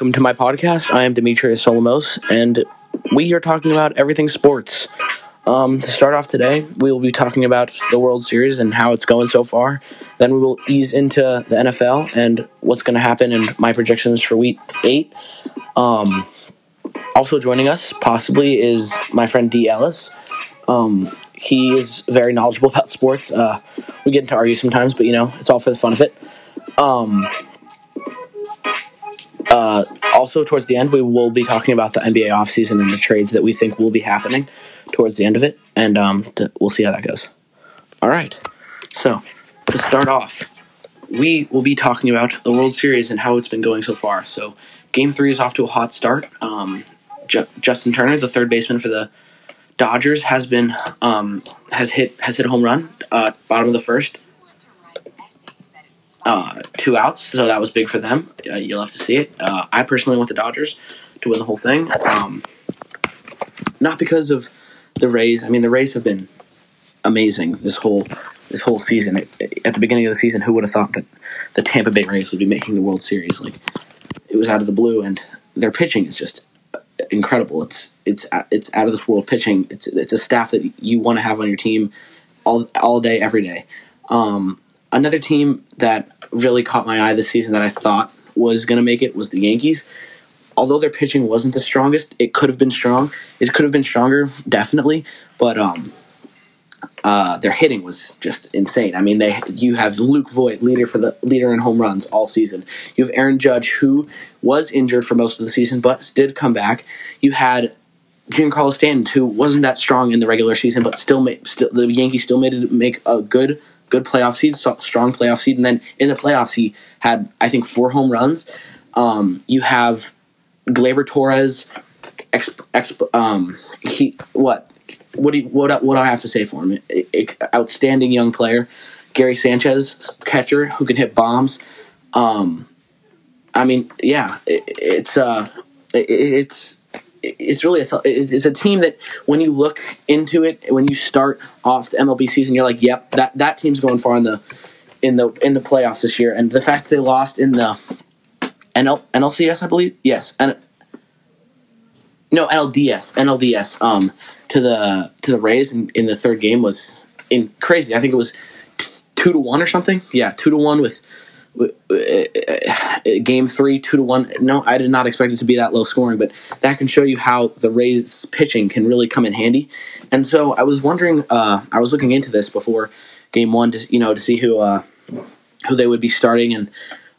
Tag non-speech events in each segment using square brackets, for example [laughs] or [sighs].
Welcome to my podcast. I am Demetrius Solomos, and we are talking about everything sports. Um, to start off today, we will be talking about the World Series and how it's going so far. Then we will ease into the NFL and what's going to happen and my projections for Week Eight. Um, also joining us, possibly, is my friend D. Ellis. Um, he is very knowledgeable [laughs] about sports. Uh, we get into argue sometimes, but you know, it's all for the fun of it. Um, uh, also, towards the end, we will be talking about the NBA offseason and the trades that we think will be happening towards the end of it, and um, we'll see how that goes. All right. So, to start off, we will be talking about the World Series and how it's been going so far. So, Game Three is off to a hot start. Um, J- Justin Turner, the third baseman for the Dodgers, has been um, has hit has hit a home run, uh, bottom of the first uh, two outs, so that was big for them. Uh, you'll have to see it. Uh, I personally want the Dodgers to win the whole thing, um, not because of the Rays. I mean, the Rays have been amazing this whole this whole season. It, at the beginning of the season, who would have thought that the Tampa Bay Rays would be making the World Series? Like it was out of the blue, and their pitching is just incredible. It's it's it's out of this world pitching. It's it's a staff that you want to have on your team all all day, every day. Um, another team that really caught my eye this season that I thought was going to make it was the Yankees. Although their pitching wasn't the strongest, it could have been strong. It could have been stronger, definitely. But um, uh, their hitting was just insane. I mean, they you have Luke Voit, leader for the leader in home runs all season. You have Aaron Judge, who was injured for most of the season but did come back. You had Giancarlo Stanton, who wasn't that strong in the regular season, but still made still, the Yankees still made it make a good good playoff seed, strong playoff seed, and then in the playoffs he had I think four home runs. Um, you have Gleyber Torres, exp, exp, um, he what what do you, what what do I have to say for him? outstanding young player, Gary Sanchez, catcher who can hit bombs. Um, I mean, yeah, it, it's uh, it, it's it's really a, it's a team that when you look into it when you start off the MLB season you're like yep that that team's going far in the in the in the playoffs this year. And the fact that they lost in the NL, NLCS I believe? Yes. And no NLDS NLDS um to the to the Rays in, in the third game was in crazy. I think it was two to one or something. Yeah two to one with game three, two to one. No, I did not expect it to be that low scoring, but that can show you how the Rays pitching can really come in handy. And so I was wondering, uh, I was looking into this before game one to you know to see who uh, who they would be starting and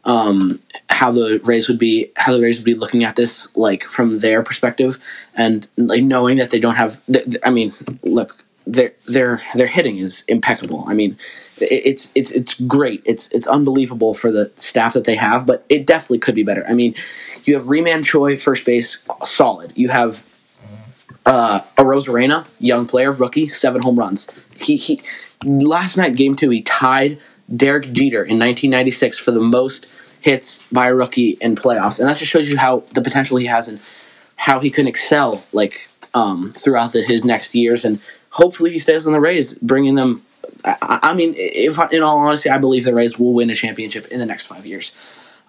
um, how the Rays would be how the Rays would be looking at this like from their perspective and like knowing that they don't have. I mean, look, their their their hitting is impeccable. I mean, it's it's it's great. It's it's unbelievable for the staff that they have, but it definitely could be better. I mean, you have Reman Choi, first base, solid. You have uh, Arozarena, young player, rookie, seven home runs. He he last night, game two, he tied Derek Jeter in 1996 for the most hits by a rookie in playoffs, and that just shows you how the potential he has and how he can excel like um, throughout the, his next years. And hopefully, he stays on the Rays, bringing them I, I mean, if in all honesty, I believe the Rays will win a championship in the next five years.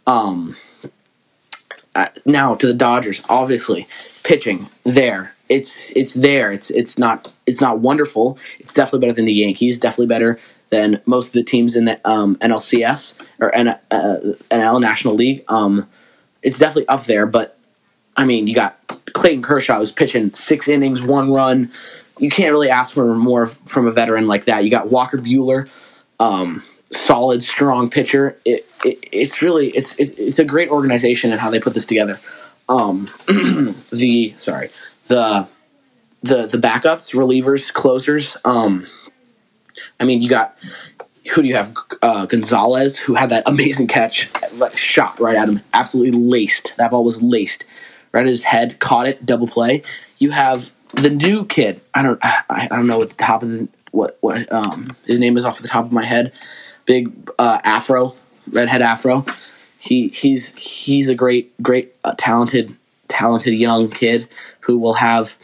Um, uh, now to the Dodgers, obviously pitching there. It's it's there. It's it's not it's not wonderful. It's definitely better than the Yankees. Definitely better than most of the teams in the um, NLCS or N, uh, NL National League. Um, it's definitely up there. But I mean, you got Clayton Kershaw who's pitching six innings, one run you can't really ask for more from a veteran like that. You got Walker Buehler, um, solid, strong pitcher. It, it, it's really it's it, it's a great organization and how they put this together. Um, [clears throat] the sorry the the the backups, relievers, closers. Um, I mean, you got who do you have? Uh, Gonzalez, who had that amazing catch, shot right at him, absolutely laced. That ball was laced right at his head, caught it, double play. You have the new kid. I don't. I, I don't know what the top of the what what um his name is off the top of my head. Big uh, afro, redhead afro. He he's he's a great great uh, talented talented young kid who will have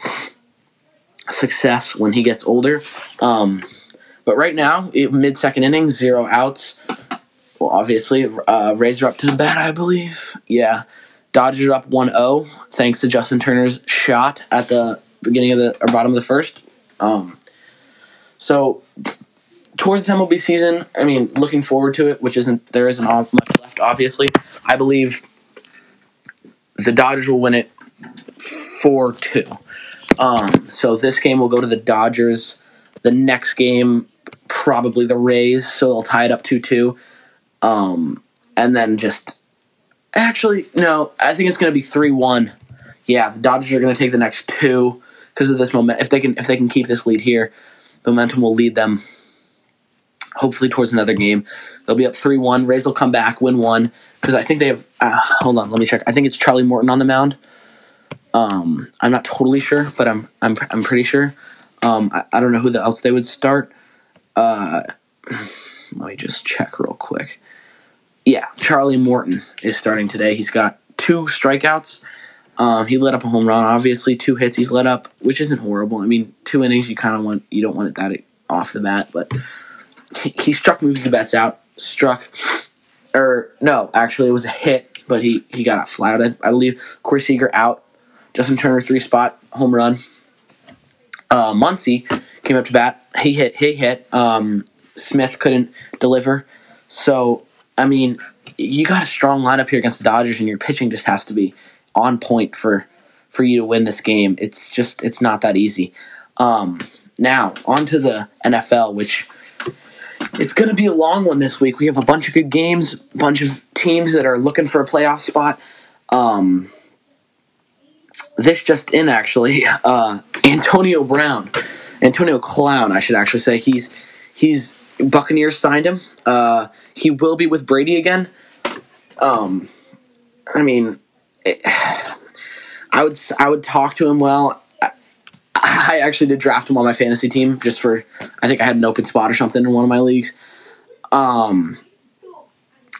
success when he gets older. Um, but right now, mid second inning, zero outs. Well, obviously, uh, Rays up to the bat, I believe. Yeah, Dodgers up 1-0 thanks to Justin Turner's shot at the beginning of the or bottom of the first. Um, so towards the MLB season, I mean, looking forward to it, which isn't there isn't much left. Obviously, I believe the Dodgers will win it four two. Um, so this game will go to the Dodgers. The next game, probably the Rays, so they'll tie it up two two. Um, and then just actually no, I think it's going to be three one. Yeah, the Dodgers are going to take the next two because of this moment. If they can, if they can keep this lead here, momentum will lead them. Hopefully towards another game, they'll be up three one. Rays will come back, win one because I think they have. Uh, hold on, let me check. I think it's Charlie Morton on the mound. Um, I'm not totally sure, but I'm I'm I'm pretty sure. Um, I, I don't know who else they would start. Uh, let me just check real quick. Yeah, Charlie Morton is starting today. He's got two strikeouts. Um, he let up a home run. Obviously, two hits he's let up, which isn't horrible. I mean, two innings you kind of want you don't want it that off the bat, but he, he struck Mookie Betts out. Struck, or no, actually it was a hit, but he he got out flat. I, I believe Corey Seager out. Justin Turner three spot home run. Uh, Muncy came up to bat. He hit. He hit. Um, Smith couldn't deliver. So I mean, you got a strong lineup here against the Dodgers, and your pitching just has to be on point for for you to win this game. It's just it's not that easy. Um, now on to the NFL, which it's going to be a long one this week. We have a bunch of good games, a bunch of teams that are looking for a playoff spot. Um, this just in, actually, [laughs] uh, Antonio Brown, Antonio Clown, I should actually say. He's he's Buccaneers signed him. Uh, he will be with Brady again. Um, I mean, [sighs] I would I would talk to him well. I, I actually did draft him on my fantasy team just for I think I had an open spot or something in one of my leagues. Um,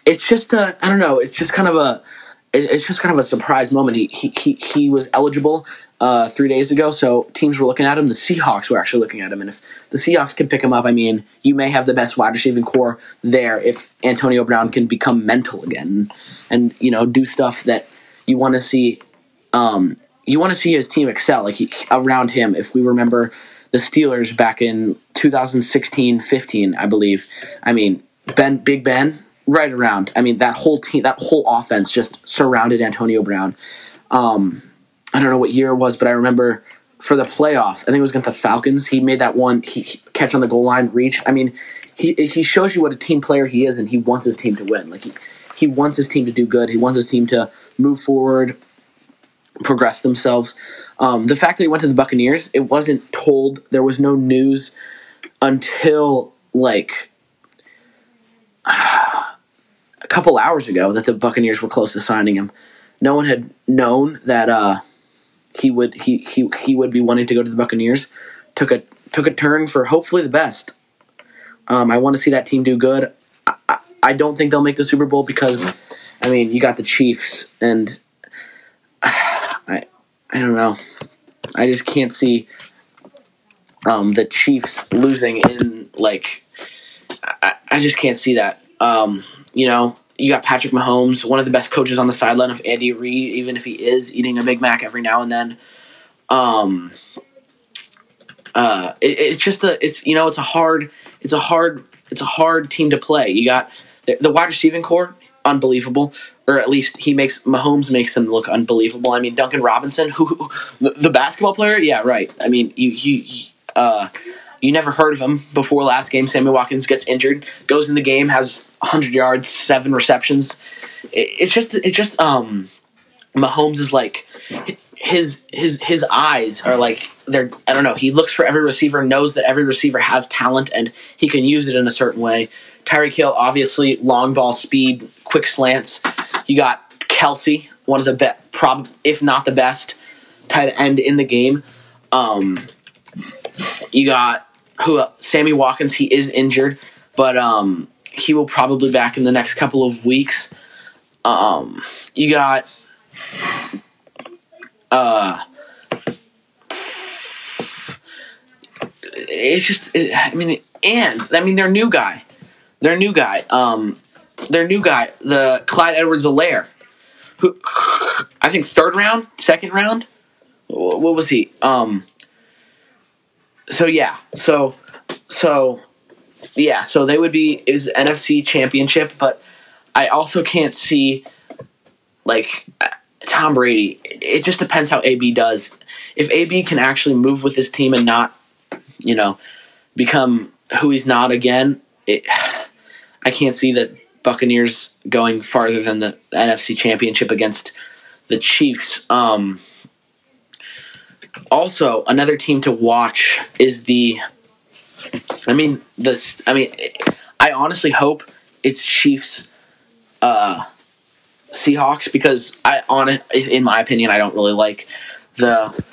it's just a I don't know. It's just kind of a it's just kind of a surprise moment. He he he, he was eligible uh, three days ago, so teams were looking at him. The Seahawks were actually looking at him, and if the Seahawks can pick him up, I mean, you may have the best wide receiving core there if Antonio Brown can become mental again and you know do stuff that you want to see. Um, you want to see his team excel, like he, around him. If we remember the Steelers back in 2016-15, I believe. I mean, Ben, Big Ben, right around. I mean, that whole team, that whole offense just surrounded Antonio Brown. Um, I don't know what year it was, but I remember for the playoffs, I think it was against the Falcons. He made that one he, he catch on the goal line reach. I mean, he he shows you what a team player he is, and he wants his team to win. Like he he wants his team to do good. He wants his team to move forward, progress themselves. Um, the fact that he went to the Buccaneers, it wasn't told. There was no news until like [sighs] a couple hours ago that the Buccaneers were close to signing him. No one had known that uh, he would he, he he would be wanting to go to the Buccaneers. Took a took a turn for hopefully the best. Um, I want to see that team do good. I, don't think they'll make the Super Bowl because, I mean, you got the Chiefs, and [sighs] I I don't know. I just can't see um, the Chiefs losing in like. I, I just can't see that. Um, you know, you got Patrick Mahomes, one of the best coaches on the sideline of Andy Reid, even if he is eating a Big Mac every now and then. Um, uh, it, it's just a, it's you know, it's a hard, it's a hard, it's a hard team to play. You got the, wide receiving core, unbelievable, or at least he makes Mahomes makes him look unbelievable. I mean, Duncan Robinson, [laughs] who the, basketball player, yeah, right. I mean, you you. Uh, you never heard of him before last game. Sammy Watkins gets injured, goes in the game, has 100 yards, seven receptions. It's just it's just um Mahomes is like his his his eyes are like they're I don't know. He looks for every receiver, knows that every receiver has talent, and he can use it in a certain way. Tyreek Hill, obviously, long ball speed, quick slants. You got Kelce, one of the best, prob if not the best tight end in the game. Um, you got who? Sammy Watkins. He is injured, but um, he will probably back in the next couple of weeks. Um, you got uh, it's just it, I mean, and I mean their new guy, their new guy, um, their new guy, the Clyde Edwards-Helaire, who I think third round, second round. What was he? Um. So yeah, so so yeah, so they would be is NFC Championship, but I also can't see like Tom Brady. It just depends how AB does. If AB can actually move with his team and not, you know, become who he's not again, it, I can't see that Buccaneers going farther than the NFC Championship against the Chiefs. Um, also, another team to watch is the. I mean the. I mean, I honestly hope it's Chiefs, uh, Seahawks because I on it. In my opinion, I don't really like the.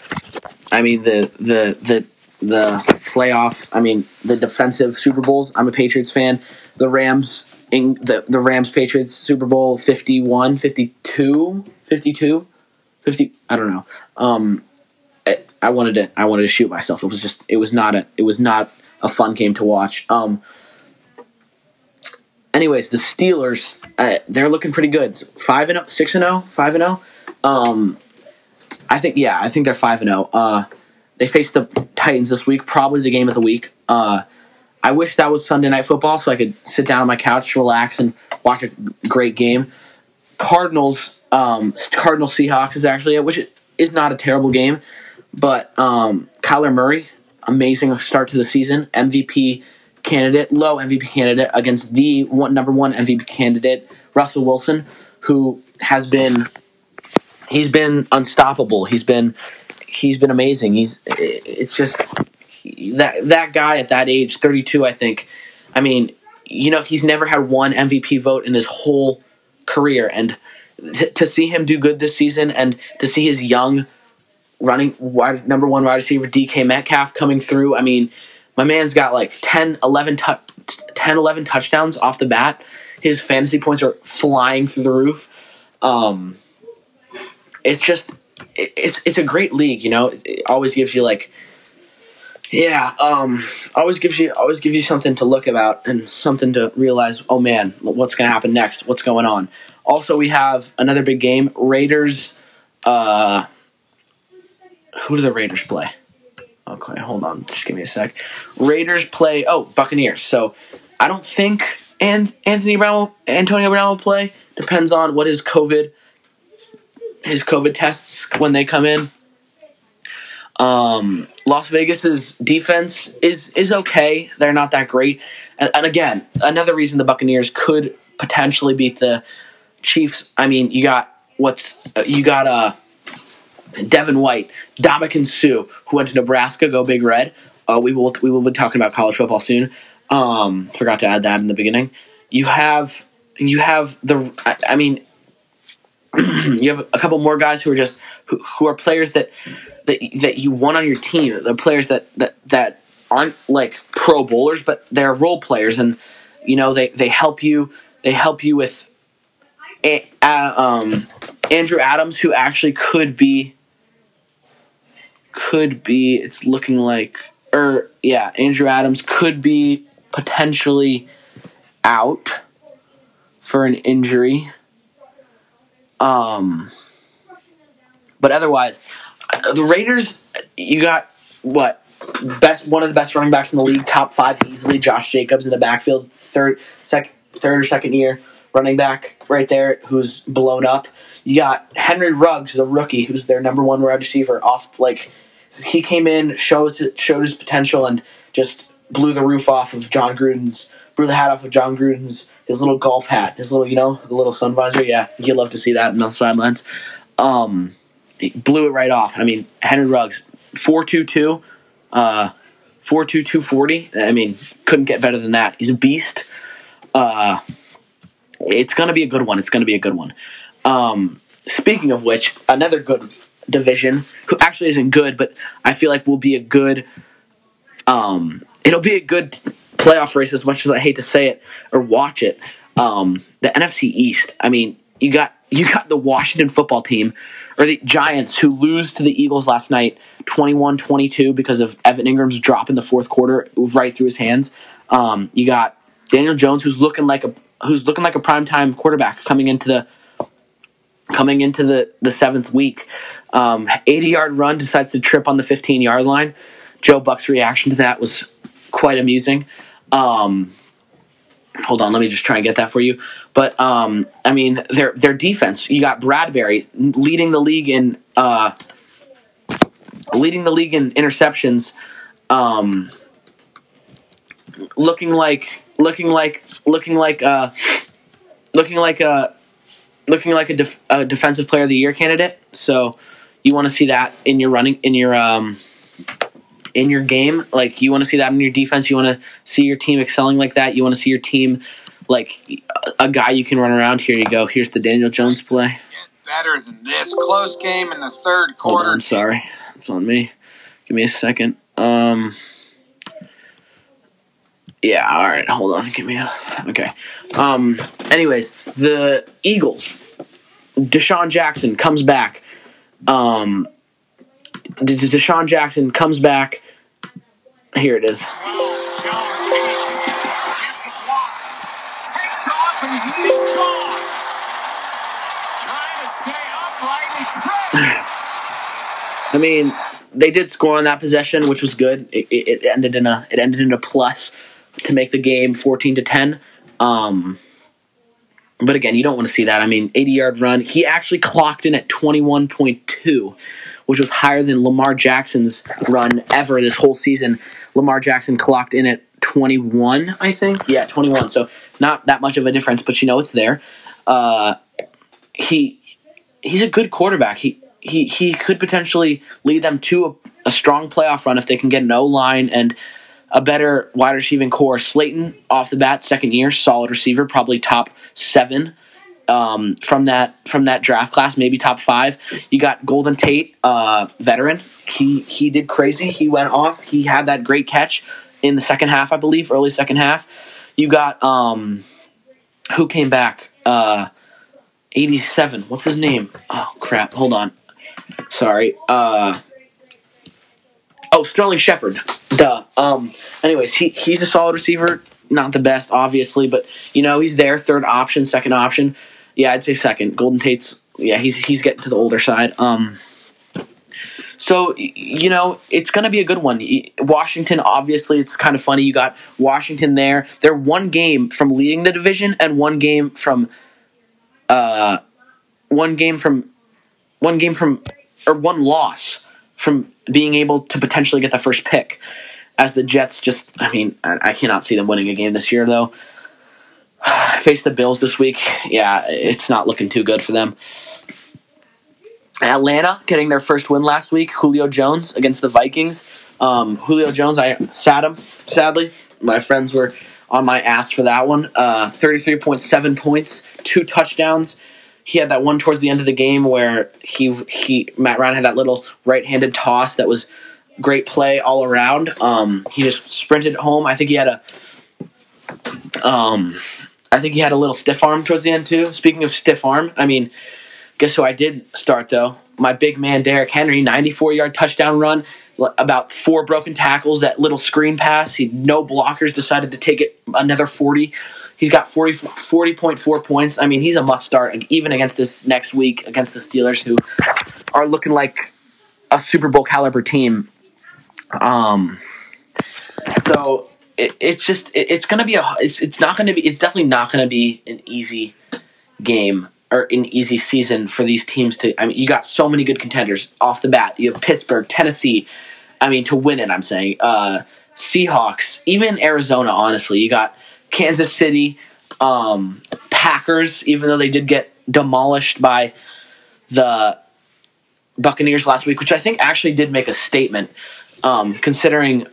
I mean the the the the playoff. I mean the defensive Super Bowls. I'm a Patriots fan. The Rams in the the Rams Patriots Super Bowl 51, 52, 52, 50. I don't know. Um, I wanted to I wanted to shoot myself. It was just it was not a it was not a fun game to watch. Um. Anyways, the Steelers uh, they're looking pretty good. Five and 0, 6 and 0, 5 and 0. Um, I think yeah, I think they're five and 0. Uh, they face the Titans this week, probably the game of the week. Uh, I wish that was Sunday night football so I could sit down on my couch, relax, and watch a great game. Cardinals, um, Cardinal Seahawks is actually it, which is not a terrible game. But um, Kyler Murray, amazing start to the season, MVP candidate, low MVP candidate against the one number one MVP candidate, Russell Wilson, who has been he's been unstoppable. He's been he's been amazing. He's it's just that that guy at that age, 32, I think. I mean, you know, he's never had one MVP vote in his whole career, and to see him do good this season, and to see his young running wide number one wide receiver DK Metcalf coming through. I mean, my man's got like 10, 11, tu- 10, 11 touchdowns off the bat. His fantasy points are flying through the roof. Um, it's just it, it's it's a great league, you know. It always gives you like yeah, um, always gives you always gives you something to look about and something to realize. Oh man, what's going to happen next? What's going on? Also, we have another big game: Raiders. Uh, who do the Raiders play? Okay, hold on. Just give me a sec. Raiders play. Oh, Buccaneers. So I don't think and Anthony Brown, Antonio Brown will play. Depends on what his COVID, his COVID tests when they come in. Um, Las Vegas's defense is is okay. They're not that great. And, and again, another reason the Buccaneers could potentially beat the Chiefs. I mean, you got what's uh, you got uh Devin White, Ndamukong Suh, who went to Nebraska, go Big Red. Uh, we will we will be talking about college football soon. Um, forgot to add that in the beginning. You have you have the I, I mean [clears throat] you have a couple more guys who are just who, who are players that that that you want on your team. The players that that that aren't like pro bowlers, but they're role players, and you know they they help you. They help you with uh, um, Andrew Adams, who actually could be could be. It's looking like, or yeah, Andrew Adams could be potentially out for an injury. Um, but otherwise, the Raiders, you got what best one of the best running backs in the league, top five easily. Josh Jacobs in the backfield, third, second, third or second year running back right there, who's blown up. You got Henry Ruggs, the rookie, who's their number one wide receiver. Off like he came in, showed showed his potential, and just blew the roof off of Jon Gruden's, blew the hat off of Jon Gruden's his little golf hat, his little you know the little sun visor. Yeah, you love to see that in the sidelines. Um, blew it right off. I mean, Henry Ruggs, four two two, uh, four two two forty. I mean, couldn't get better than that. He's a beast. Uh, it's gonna be a good one. It's gonna be a good one. Um, speaking of which, another good division who actually isn't good, but I feel like will be a good. Um, it'll be a good playoff race as much as I hate to say it or watch it. Um, the NFC East. I mean, you got you got the Washington football team or the Giants who lose to the Eagles last night 21-22 because of Evan Engram's drop in the fourth quarter right through his hands. Um, you got Daniel Jones who's looking like a who's looking like a primetime quarterback coming into the coming into the, the seventh week. Um, 80 yard run decides to trip on the 15 yard line. Joe Buck's reaction to that was quite amusing. Um, hold on, let me just try and get that for you. But um, I mean, their their defense. You got Bradbury leading the league in uh, leading the league in interceptions. Um, looking like looking like looking like uh, looking like a looking like a, def- a defensive player of the year candidate. So you want to see that in your running in your um, in your game. Like you want to see that in your defense. You want to see your team excelling like that. You want to see your team like a guy you can run around. Here you go. Here's the Daniel Jones play. Get better than this. Close game in the third Hold quarter. on, sorry, it's on me. Give me a second. Um. Yeah, all right. Hold on. Give me a okay. Um. Anyways, the Eagles. DeSean Jackson comes back. Um. D- D- DeSean Jackson comes back. Here it is. I mean, they did score on that possession, which was good. It, it, it ended in a it ended in a plus to make the game fourteen to ten. Um, but again, you don't want to see that. I mean, eighty yard run. He actually clocked in at twenty one point two, which was higher than Lamar Jackson's run ever this whole season. Lamar Jackson clocked in at twenty one, I think. Yeah, twenty one. So not that much of a difference, but you know it's there. Uh, he he's a good quarterback. He he he could potentially lead them to a, a strong playoff run if they can get an O line and a better wide receiving core. Slayton off the bat, second year, solid receiver, probably top seven um, from that from that draft class, maybe top five. You got Golden Tate, uh, veteran. He he did crazy. He went off. He had that great catch in the second half, I believe, early second half. You got um, who came back? Uh, 87. What's his name? Oh crap! Hold on. Sorry. Uh. Oh, Sterling Shepard. Duh. Um. Anyways, he he's a solid receiver. Not the best, obviously, but you know he's there. Third option, second option. Yeah, I'd say second. Golden Tate's. Yeah, he's he's getting to the older side. Um. So you know it's going to be a good one. Washington, obviously, it's kind of funny. You got Washington there. They're one game from leading the division and one game from, uh, one game from, one game from, or one loss from being able to potentially get the first pick. As the Jets just, I mean, I, cannot see them winning a game this year though. [sighs] Face the Bills this week. Yeah, it's not looking too good for them. Atlanta getting their first win last week. Julio Jones against the Vikings. Um, Julio Jones, I sat him. Sadly, my friends were on my ass for that one. Uh, Thirty-three point seven points, two touchdowns. He had that one towards the end of the game where he he Matt Ryan had that little right-handed toss that was great play all around. Um, he just sprinted home. I think he had a um, I think he had a little stiff arm towards the end too. Speaking of stiff arm, I mean, guess who I did start though? My big man Derrick Henry, 94 yard touchdown run, about four broken tackles, that little screen pass. He no blockers, decided to take it another 40. He's got 40, 40.4 points. I mean, he's a must start, even against this next week against the Steelers, who are looking like a Super Bowl caliber team. Um, so it, it's just it, it's gonna be a it's, it's not gonna be it's definitely not gonna be an easy game or an easy season for these teams to I mean you got so many good contenders off the bat. You have Pittsburgh, Tennessee, I mean to win it I'm saying. Uh Seahawks, even Arizona honestly. You got Kansas City, um Packers even though they did get demolished by the Buccaneers last week, which I think actually did make a statement um considering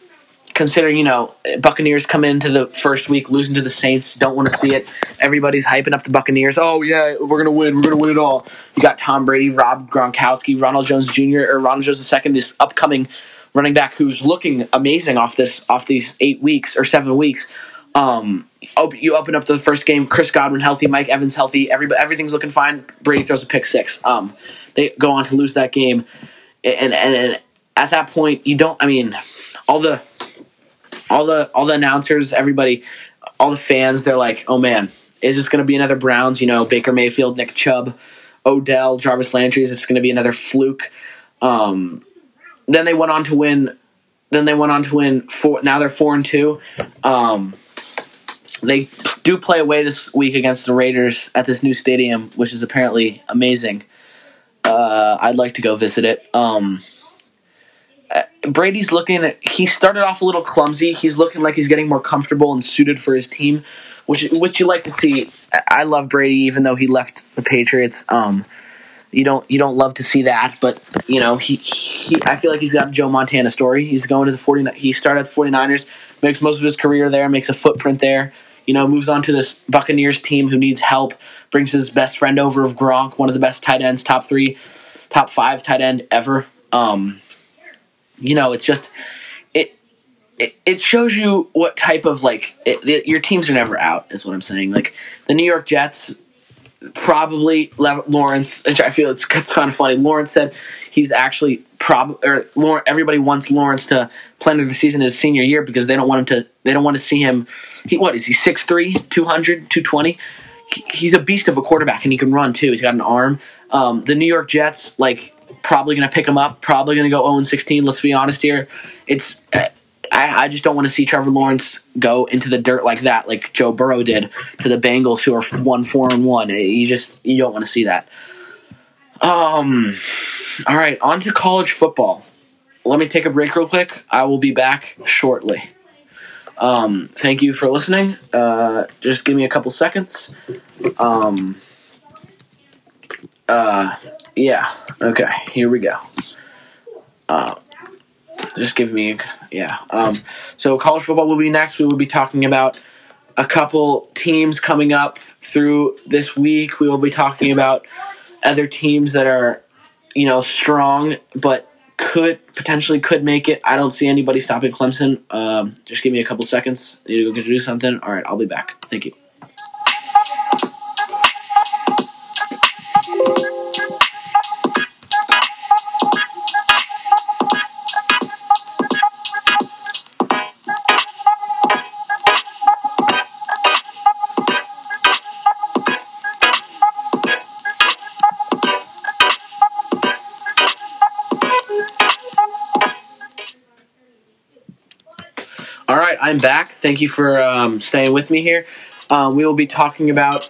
considering you know Buccaneers come into the first week losing to the Saints, don't want to see it. Everybody's hyping up the Buccaneers. Oh yeah, we're gonna win. We're gonna win it all. You got Tom Brady, Rob Gronkowski, Ronald Jones Jr. or Ronald Jones II, this upcoming running back who's looking amazing off this off these eight weeks or seven weeks. Um, op- you open up the first game, Chris Godwin healthy, Mike Evans healthy, everybody everything's looking fine. Brady throws a pick six. Um, they go on to lose that game, and and, and at that point, you don't. I mean, all the all the all the announcers, everybody, all the fans, they're like, "Oh man, is this going to be another Browns? You know, Baker Mayfield, Nick Chubb, Odell, Jarvis Landry's. It's going to be another fluke. Um, then they went on to win. Then they went on to win four. Now they're four and two. Um, they do play away this week against the Raiders at this new stadium, which is apparently amazing. Uh, I'd like to go visit it. Um, uh, Brady's looking. He started off a little clumsy. He's looking like he's getting more comfortable and suited for his team, which which you like to see. I love Brady, even though he left the Patriots. Um, you don't you don't love to see that, but you know he, he I feel like he's got a Joe Montana story. He's going to the 40 he started at the 49ers, makes most of his career there, makes a footprint there. You know, moves on to this Buccaneers team who needs help, brings his best friend over of Gronk, one of the best tight ends, top 3, top 5 tight end ever. Um you know, it's just it it, it shows you what type of like it, your teams are never out is what I'm saying. Like the New York Jets probably Lawrence. Which [laughs] I feel it's, it's kind of funny. Lawrence said he's actually probably or Lawrence, everybody wants Lawrence to play the season his senior year because they don't want him to. They don't want to see him. He what is he 6'3", 200, 220? He's a beast of a quarterback and he can run too. He's got an arm. Um, the New York Jets like probably going to pick him up. Probably going to go 0 16. Let's be honest here. It's I, I just don't want to see Trevor Lawrence go into the dirt like that, like Joe Burrow did to the Bengals, who are one four and one. You just you don't want to see that. Um, all right, on to college football. Let me take a break real quick. I will be back shortly. Um, thank you for listening. Uh, just give me a couple seconds. Um, uh, yeah. Okay, here we go. Uh, just give me yeah. Um, so college football will be next. We will be talking about a couple teams coming up through this week. We will be talking about other teams that are you know strong but could potentially could make it. I don't see anybody stopping Clemson. Um, just give me a couple seconds. I need to go get to do something. All right, I'll be back. Thank you. I'm back. Thank you for um, staying with me here. Um, we will be talking about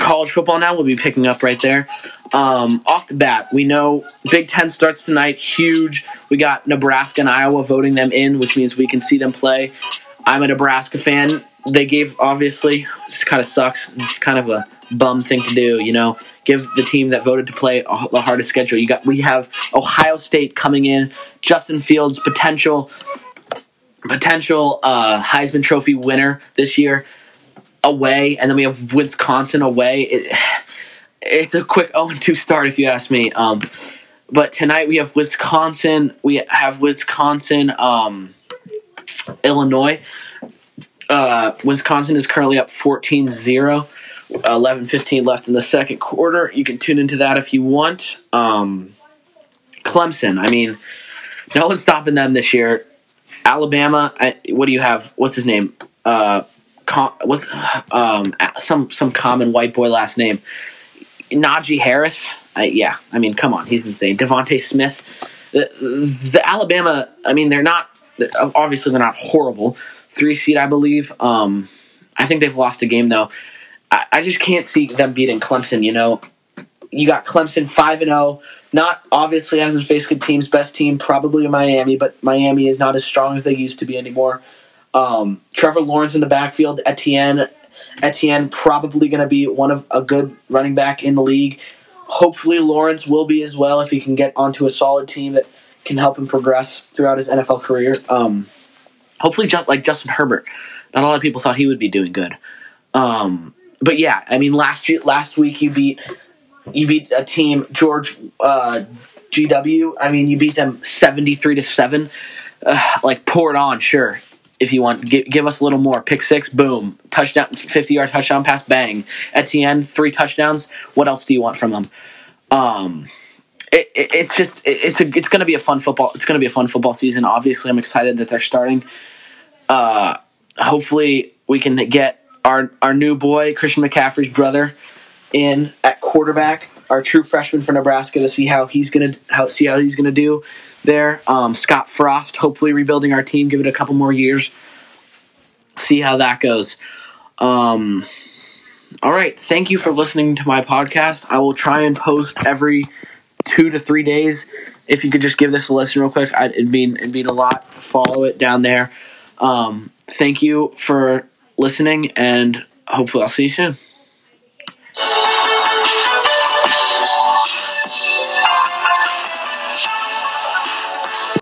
college football now. We'll be picking up right there. Um, off the bat, we know Big Ten starts tonight. Huge. We got Nebraska and Iowa voting them in, which means we can see them play. I'm a Nebraska fan. They gave obviously. This kind of sucks. It's kind of a bum thing to do. You know, give the team that voted to play the hardest schedule. You got. We have Ohio State coming in. Justin Fields potential potential uh, Heisman Trophy winner this year away, and then we have Wisconsin away. It, [sighs] it's a quick [laughs] 0 2 start, if you ask me. Um, but tonight we have Wisconsin. We have Wisconsin, um, Illinois. Uh, Wisconsin is currently up 14 0. 11 15 left in the second quarter. You can tune into that if you want. Um, Clemson, I mean, no one's stopping them this year. Alabama. I, what do you have? What's his name? Uh, com, what's um some some common white boy last name? Najee Harris. I, yeah, I mean, come on, he's insane. DeVonta Smith. The, the Alabama. I mean, they're not obviously they're not horrible. Three seed, I believe. Um, I think they've lost a game though. I, I just can't see them beating Clemson. You know, you got Clemson five and zero. Oh, not obviously hasn't faced good teams. Best team probably Miami, but Miami is not as strong as they used to be anymore. Um, Trevor Lawrence in the backfield. Etienne, Etienne probably going to be one of a good running back in the league. Hopefully Lawrence will be as well if he can get onto a solid team that can help him progress throughout his NFL career. Um, hopefully, just like Justin Herbert. Not a lot of people thought he would be doing good. Um, but yeah, I mean, last year, last week you beat you beat a team George uh, GW. I mean, you beat them seventy three to seven. Like pour it on, sure. If you want, give, give us a little more. Pick six, boom, touchdown, fifty yard touchdown pass, bang. At the end, three touchdowns. What else do you want from them? Um, it, it, it's just it, it's a it's going to be a fun football. It's going to be a fun football season. Obviously, I'm excited that they're starting. Uh, hopefully, we can get our our new boy Christian McCaffrey's brother in at quarterback, our true freshman for Nebraska, to see how he's gonna how see how he's gonna do there. Um, Scott Frost, hopefully rebuilding our team, give it a couple more years, see how that goes. Um, all right, thank you for listening to my podcast. I will try and post every two to three days. If you could just give this a listen real quick, I'd, it'd mean it'd mean a lot. Follow it down there. Um, thank you for listening, and hopefully I'll see you soon. Thank [laughs] you.